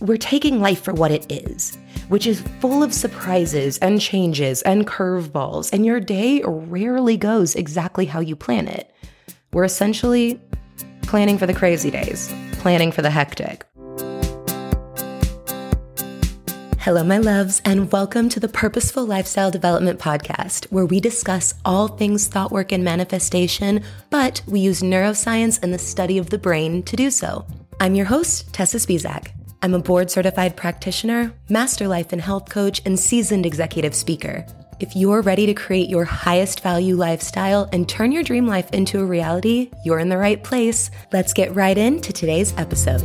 we're taking life for what it is, which is full of surprises and changes and curveballs, and your day rarely goes exactly how you plan it. We're essentially planning for the crazy days, planning for the hectic. Hello, my loves, and welcome to the Purposeful Lifestyle Development Podcast, where we discuss all things thought work and manifestation, but we use neuroscience and the study of the brain to do so. I'm your host, Tessa Spisak. I'm a board certified practitioner, master life and health coach, and seasoned executive speaker. If you're ready to create your highest value lifestyle and turn your dream life into a reality, you're in the right place. Let's get right into today's episode.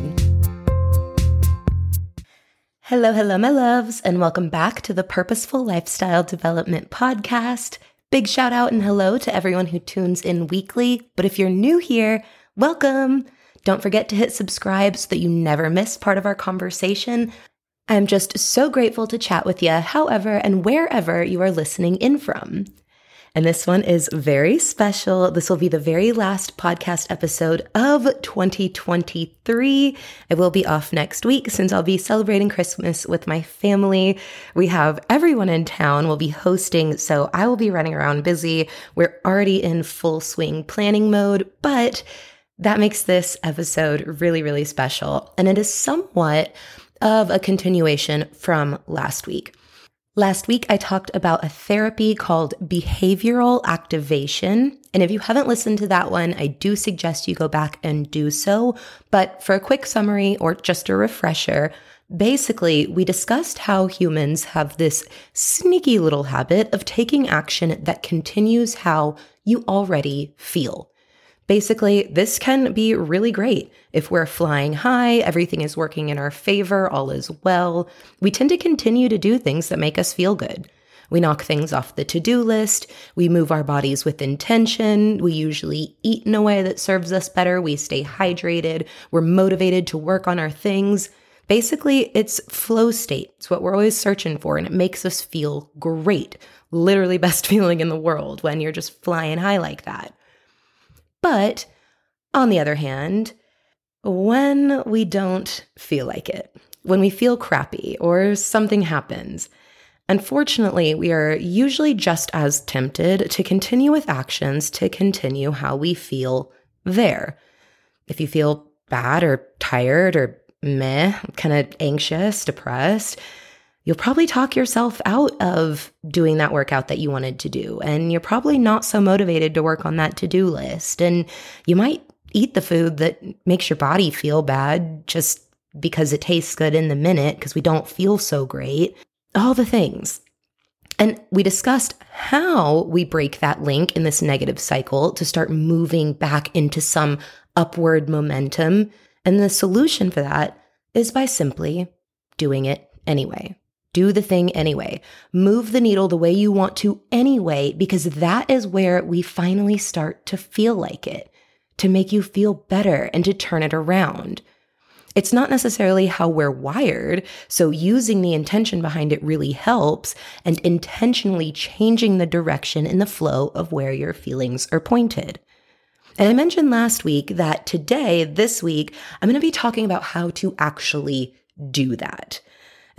Hello, hello, my loves, and welcome back to the Purposeful Lifestyle Development Podcast. Big shout out and hello to everyone who tunes in weekly. But if you're new here, welcome. Don't forget to hit subscribe so that you never miss part of our conversation. I'm just so grateful to chat with you, however and wherever you are listening in from. And this one is very special. This will be the very last podcast episode of 2023. I will be off next week since I'll be celebrating Christmas with my family. We have everyone in town will be hosting, so I will be running around busy. We're already in full swing planning mode, but that makes this episode really, really special. And it is somewhat of a continuation from last week. Last week, I talked about a therapy called behavioral activation. And if you haven't listened to that one, I do suggest you go back and do so. But for a quick summary or just a refresher, basically, we discussed how humans have this sneaky little habit of taking action that continues how you already feel. Basically, this can be really great. If we're flying high, everything is working in our favor, all is well, we tend to continue to do things that make us feel good. We knock things off the to do list. We move our bodies with intention. We usually eat in a way that serves us better. We stay hydrated. We're motivated to work on our things. Basically, it's flow state. It's what we're always searching for, and it makes us feel great. Literally, best feeling in the world when you're just flying high like that. But on the other hand, when we don't feel like it, when we feel crappy or something happens, unfortunately, we are usually just as tempted to continue with actions to continue how we feel there. If you feel bad or tired or meh, kind of anxious, depressed, you'll probably talk yourself out of doing that workout that you wanted to do. And you're probably not so motivated to work on that to do list. And you might eat the food that makes your body feel bad just because it tastes good in the minute because we don't feel so great. All the things. And we discussed how we break that link in this negative cycle to start moving back into some upward momentum. And the solution for that is by simply doing it anyway. Do the thing anyway. Move the needle the way you want to anyway, because that is where we finally start to feel like it, to make you feel better and to turn it around. It's not necessarily how we're wired, so using the intention behind it really helps and intentionally changing the direction in the flow of where your feelings are pointed. And I mentioned last week that today, this week, I'm going to be talking about how to actually do that.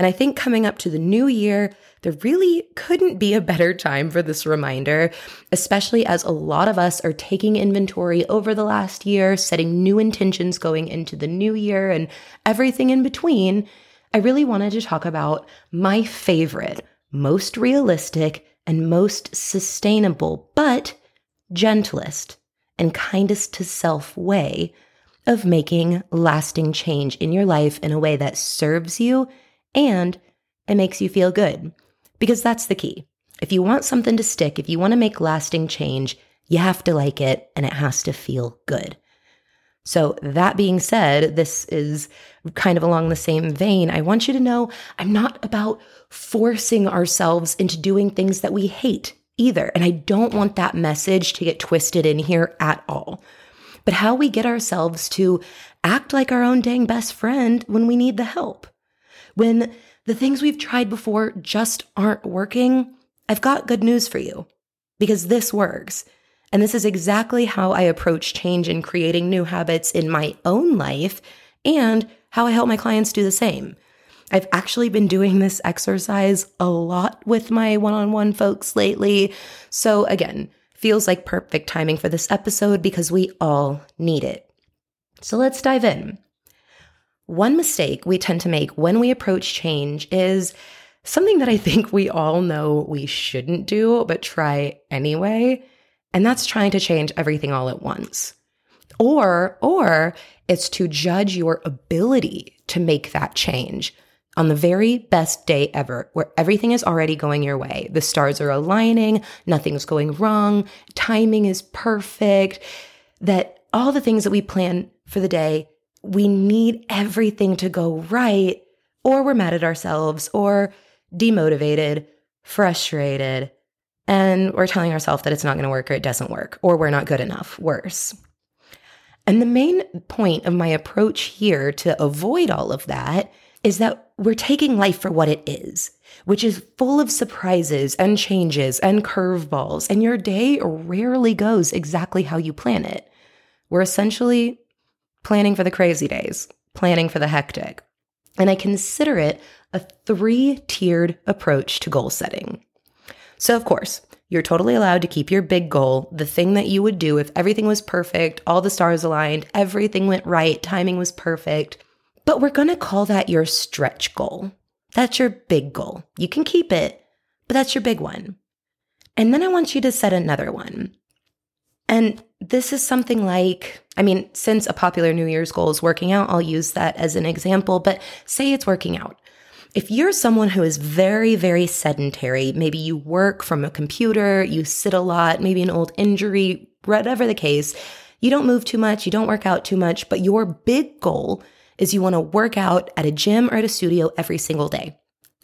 And I think coming up to the new year, there really couldn't be a better time for this reminder, especially as a lot of us are taking inventory over the last year, setting new intentions going into the new year, and everything in between. I really wanted to talk about my favorite, most realistic, and most sustainable, but gentlest and kindest to self way of making lasting change in your life in a way that serves you and it makes you feel good. Because that's the key. If you want something to stick, if you want to make lasting change, you have to like it and it has to feel good. So, that being said, this is kind of along the same vein. I want you to know I'm not about forcing ourselves into doing things that we hate either. And I don't want that message to get twisted in here at all. But how we get ourselves to act like our own dang best friend when we need the help. When the things we've tried before just aren't working, I've got good news for you because this works. And this is exactly how I approach change and creating new habits in my own life and how I help my clients do the same. I've actually been doing this exercise a lot with my one on one folks lately. So, again, feels like perfect timing for this episode because we all need it. So, let's dive in. One mistake we tend to make when we approach change is something that I think we all know we shouldn't do, but try anyway. And that's trying to change everything all at once. Or, or it's to judge your ability to make that change on the very best day ever, where everything is already going your way. The stars are aligning, nothing's going wrong, timing is perfect, that all the things that we plan for the day, we need everything to go right, or we're mad at ourselves, or demotivated, frustrated, and we're telling ourselves that it's not going to work or it doesn't work, or we're not good enough, worse. And the main point of my approach here to avoid all of that is that we're taking life for what it is, which is full of surprises and changes and curveballs, and your day rarely goes exactly how you plan it. We're essentially planning for the crazy days, planning for the hectic. And I consider it a three tiered approach to goal setting. So, of course, you're totally allowed to keep your big goal, the thing that you would do if everything was perfect, all the stars aligned, everything went right, timing was perfect. But we're going to call that your stretch goal. That's your big goal. You can keep it, but that's your big one. And then I want you to set another one. And this is something like, I mean, since a popular New Year's goal is working out, I'll use that as an example, but say it's working out. If you're someone who is very, very sedentary, maybe you work from a computer, you sit a lot, maybe an old injury, whatever the case, you don't move too much, you don't work out too much, but your big goal is you want to work out at a gym or at a studio every single day.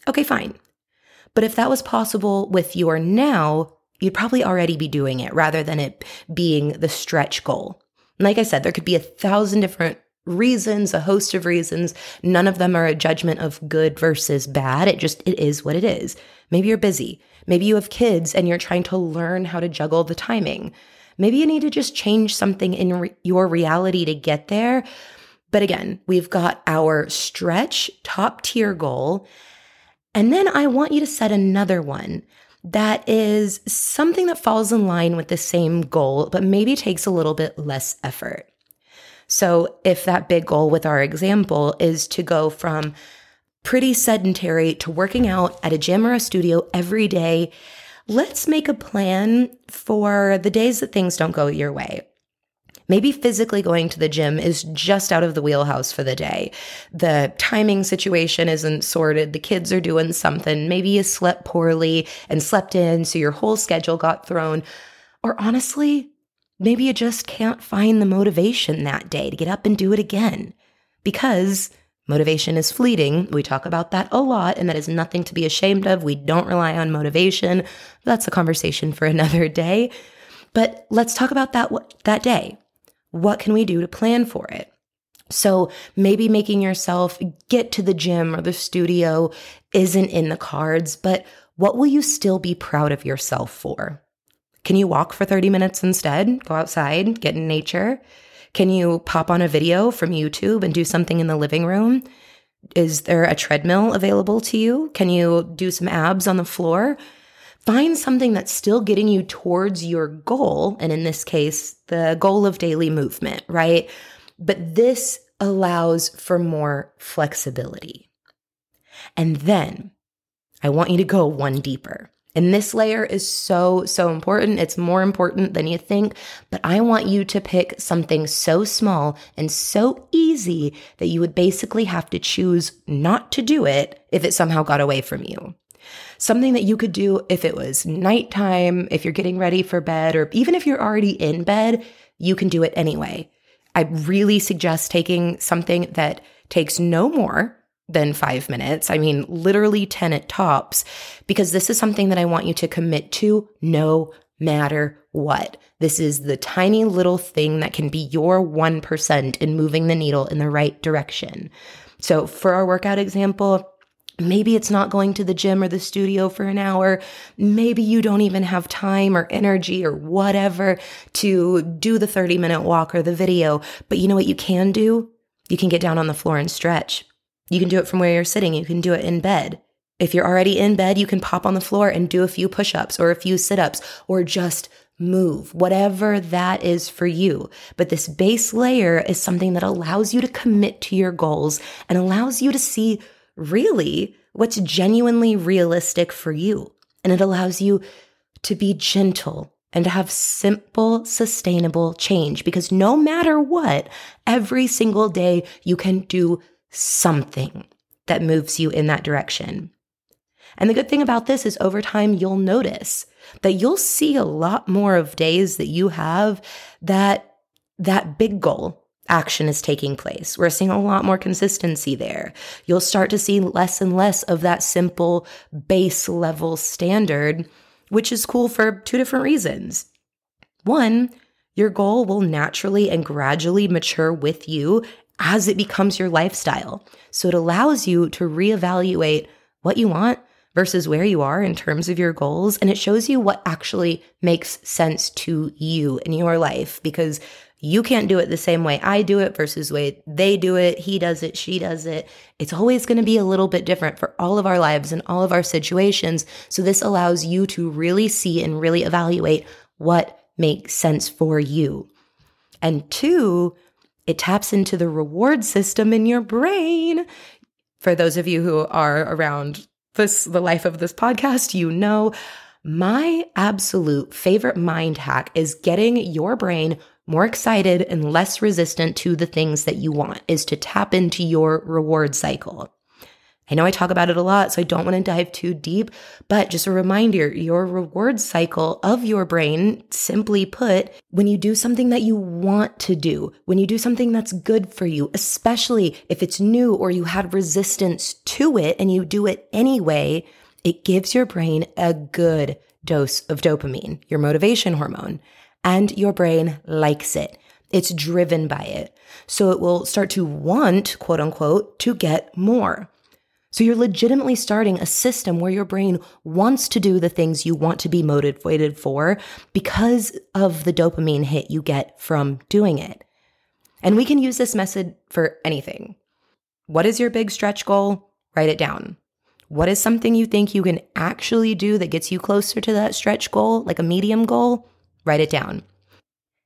Okay, fine. But if that was possible with your now, you'd probably already be doing it rather than it being the stretch goal. Like I said, there could be a thousand different reasons, a host of reasons. None of them are a judgment of good versus bad. It just, it is what it is. Maybe you're busy. Maybe you have kids and you're trying to learn how to juggle the timing. Maybe you need to just change something in re- your reality to get there. But again, we've got our stretch top tier goal. And then I want you to set another one that is something that falls in line with the same goal, but maybe takes a little bit less effort. So, if that big goal with our example is to go from pretty sedentary to working out at a gym or a studio every day, let's make a plan for the days that things don't go your way. Maybe physically going to the gym is just out of the wheelhouse for the day. The timing situation isn't sorted. The kids are doing something. Maybe you slept poorly and slept in, so your whole schedule got thrown. Or honestly, maybe you just can't find the motivation that day to get up and do it again because Motivation is fleeting. We talk about that a lot, and that is nothing to be ashamed of. We don't rely on motivation. That's a conversation for another day. But let's talk about that that day. What can we do to plan for it? So maybe making yourself get to the gym or the studio isn't in the cards, but what will you still be proud of yourself for? Can you walk for 30 minutes instead? Go outside, get in nature? Can you pop on a video from YouTube and do something in the living room? Is there a treadmill available to you? Can you do some abs on the floor? Find something that's still getting you towards your goal. And in this case, the goal of daily movement, right? But this allows for more flexibility. And then I want you to go one deeper. And this layer is so, so important. It's more important than you think. But I want you to pick something so small and so easy that you would basically have to choose not to do it if it somehow got away from you. Something that you could do if it was nighttime, if you're getting ready for bed, or even if you're already in bed, you can do it anyway. I really suggest taking something that takes no more than five minutes. I mean, literally 10 at tops, because this is something that I want you to commit to no matter what. This is the tiny little thing that can be your 1% in moving the needle in the right direction. So, for our workout example, Maybe it's not going to the gym or the studio for an hour. Maybe you don't even have time or energy or whatever to do the 30 minute walk or the video. But you know what you can do? You can get down on the floor and stretch. You can do it from where you're sitting. You can do it in bed. If you're already in bed, you can pop on the floor and do a few push ups or a few sit ups or just move, whatever that is for you. But this base layer is something that allows you to commit to your goals and allows you to see really what's genuinely realistic for you. And it allows you to be gentle and to have simple, sustainable change because no matter what, every single day you can do something that moves you in that direction. And the good thing about this is over time, you'll notice that you'll see a lot more of days that you have that that big goal action is taking place. We're seeing a lot more consistency there. You'll start to see less and less of that simple base level standard, which is cool for two different reasons. One, your goal will naturally and gradually mature with you as it becomes your lifestyle. So it allows you to reevaluate what you want versus where you are in terms of your goals. And it shows you what actually makes sense to you in your life because you can't do it the same way I do it versus the way they do it. He does it, she does it. It's always going to be a little bit different for all of our lives and all of our situations. So this allows you to really see and really evaluate what makes sense for you. And two, it taps into the reward system in your brain. For those of you who are around this, the life of this podcast, you know my absolute favorite mind hack is getting your brain more excited and less resistant to the things that you want, is to tap into your reward cycle. I know I talk about it a lot, so I don't want to dive too deep, but just a reminder your reward cycle of your brain, simply put, when you do something that you want to do, when you do something that's good for you, especially if it's new or you had resistance to it and you do it anyway, it gives your brain a good dose of dopamine, your motivation hormone, and your brain likes it. It's driven by it. So it will start to want, quote unquote, to get more. So you're legitimately starting a system where your brain wants to do the things you want to be motivated for because of the dopamine hit you get from doing it. And we can use this method for anything. What is your big stretch goal? Write it down. What is something you think you can actually do that gets you closer to that stretch goal, like a medium goal? Write it down.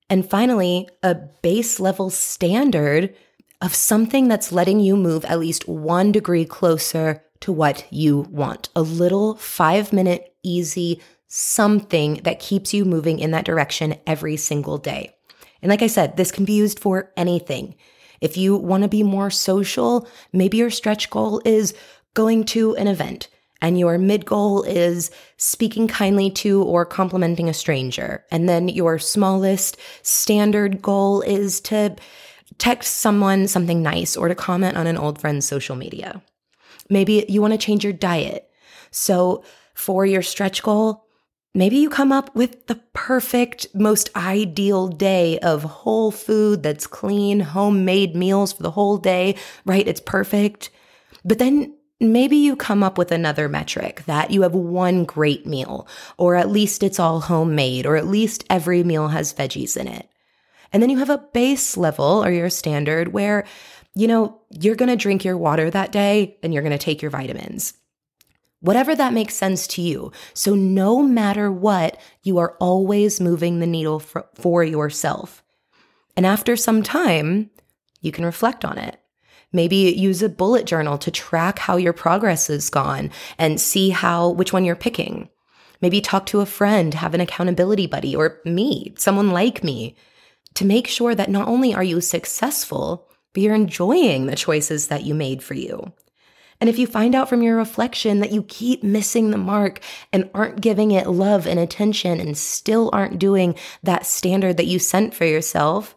And finally, a base level standard of something that's letting you move at least one degree closer to what you want. A little five minute, easy something that keeps you moving in that direction every single day. And like I said, this can be used for anything. If you want to be more social, maybe your stretch goal is going to an event and your mid goal is speaking kindly to or complimenting a stranger. And then your smallest standard goal is to text someone something nice or to comment on an old friend's social media. Maybe you want to change your diet. So for your stretch goal, maybe you come up with the perfect, most ideal day of whole food that's clean, homemade meals for the whole day, right? It's perfect. But then maybe you come up with another metric that you have one great meal, or at least it's all homemade, or at least every meal has veggies in it. And then you have a base level or your standard where, you know, you're going to drink your water that day and you're going to take your vitamins. Whatever that makes sense to you. So no matter what, you are always moving the needle for, for yourself. And after some time, you can reflect on it. Maybe use a bullet journal to track how your progress has gone and see how, which one you're picking. Maybe talk to a friend, have an accountability buddy, or me, someone like me, to make sure that not only are you successful, but you're enjoying the choices that you made for you. And if you find out from your reflection that you keep missing the mark and aren't giving it love and attention and still aren't doing that standard that you sent for yourself,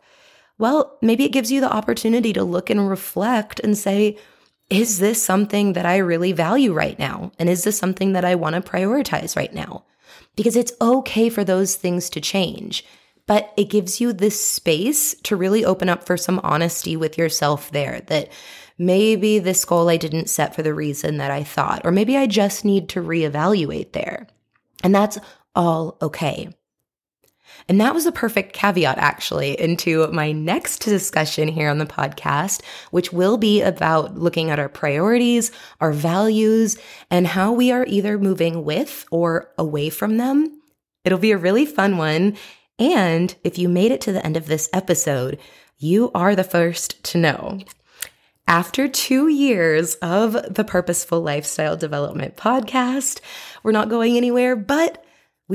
well, maybe it gives you the opportunity to look and reflect and say, is this something that I really value right now? And is this something that I want to prioritize right now? Because it's okay for those things to change but it gives you this space to really open up for some honesty with yourself there that maybe this goal I didn't set for the reason that I thought, or maybe I just need to reevaluate there. And that's all okay. And that was a perfect caveat, actually, into my next discussion here on the podcast, which will be about looking at our priorities, our values, and how we are either moving with or away from them. It'll be a really fun one. And if you made it to the end of this episode, you are the first to know. After two years of the Purposeful Lifestyle Development podcast, we're not going anywhere, but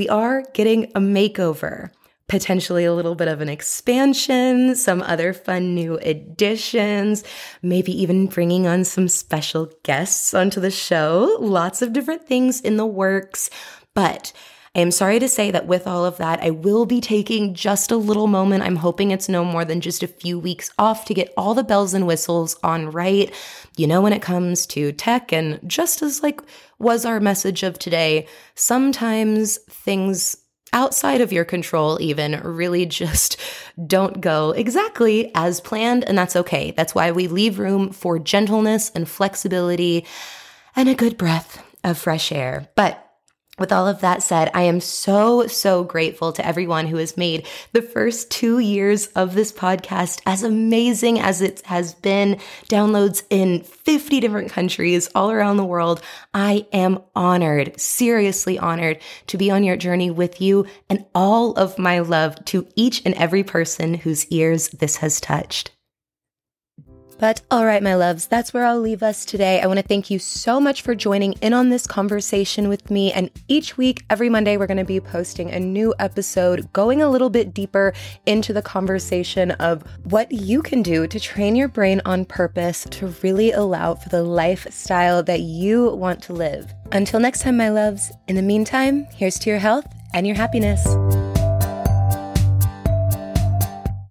we are getting a makeover potentially a little bit of an expansion, some other fun new additions, maybe even bringing on some special guests onto the show. Lots of different things in the works. But I am sorry to say that with all of that, I will be taking just a little moment. I'm hoping it's no more than just a few weeks off to get all the bells and whistles on right. You know, when it comes to tech, and just as like was our message of today, sometimes things outside of your control, even really just don't go exactly as planned. And that's okay. That's why we leave room for gentleness and flexibility and a good breath of fresh air. But with all of that said, I am so, so grateful to everyone who has made the first two years of this podcast as amazing as it has been. Downloads in 50 different countries all around the world. I am honored, seriously honored to be on your journey with you and all of my love to each and every person whose ears this has touched. But all right, my loves, that's where I'll leave us today. I want to thank you so much for joining in on this conversation with me. And each week, every Monday, we're going to be posting a new episode going a little bit deeper into the conversation of what you can do to train your brain on purpose to really allow for the lifestyle that you want to live. Until next time, my loves, in the meantime, here's to your health and your happiness.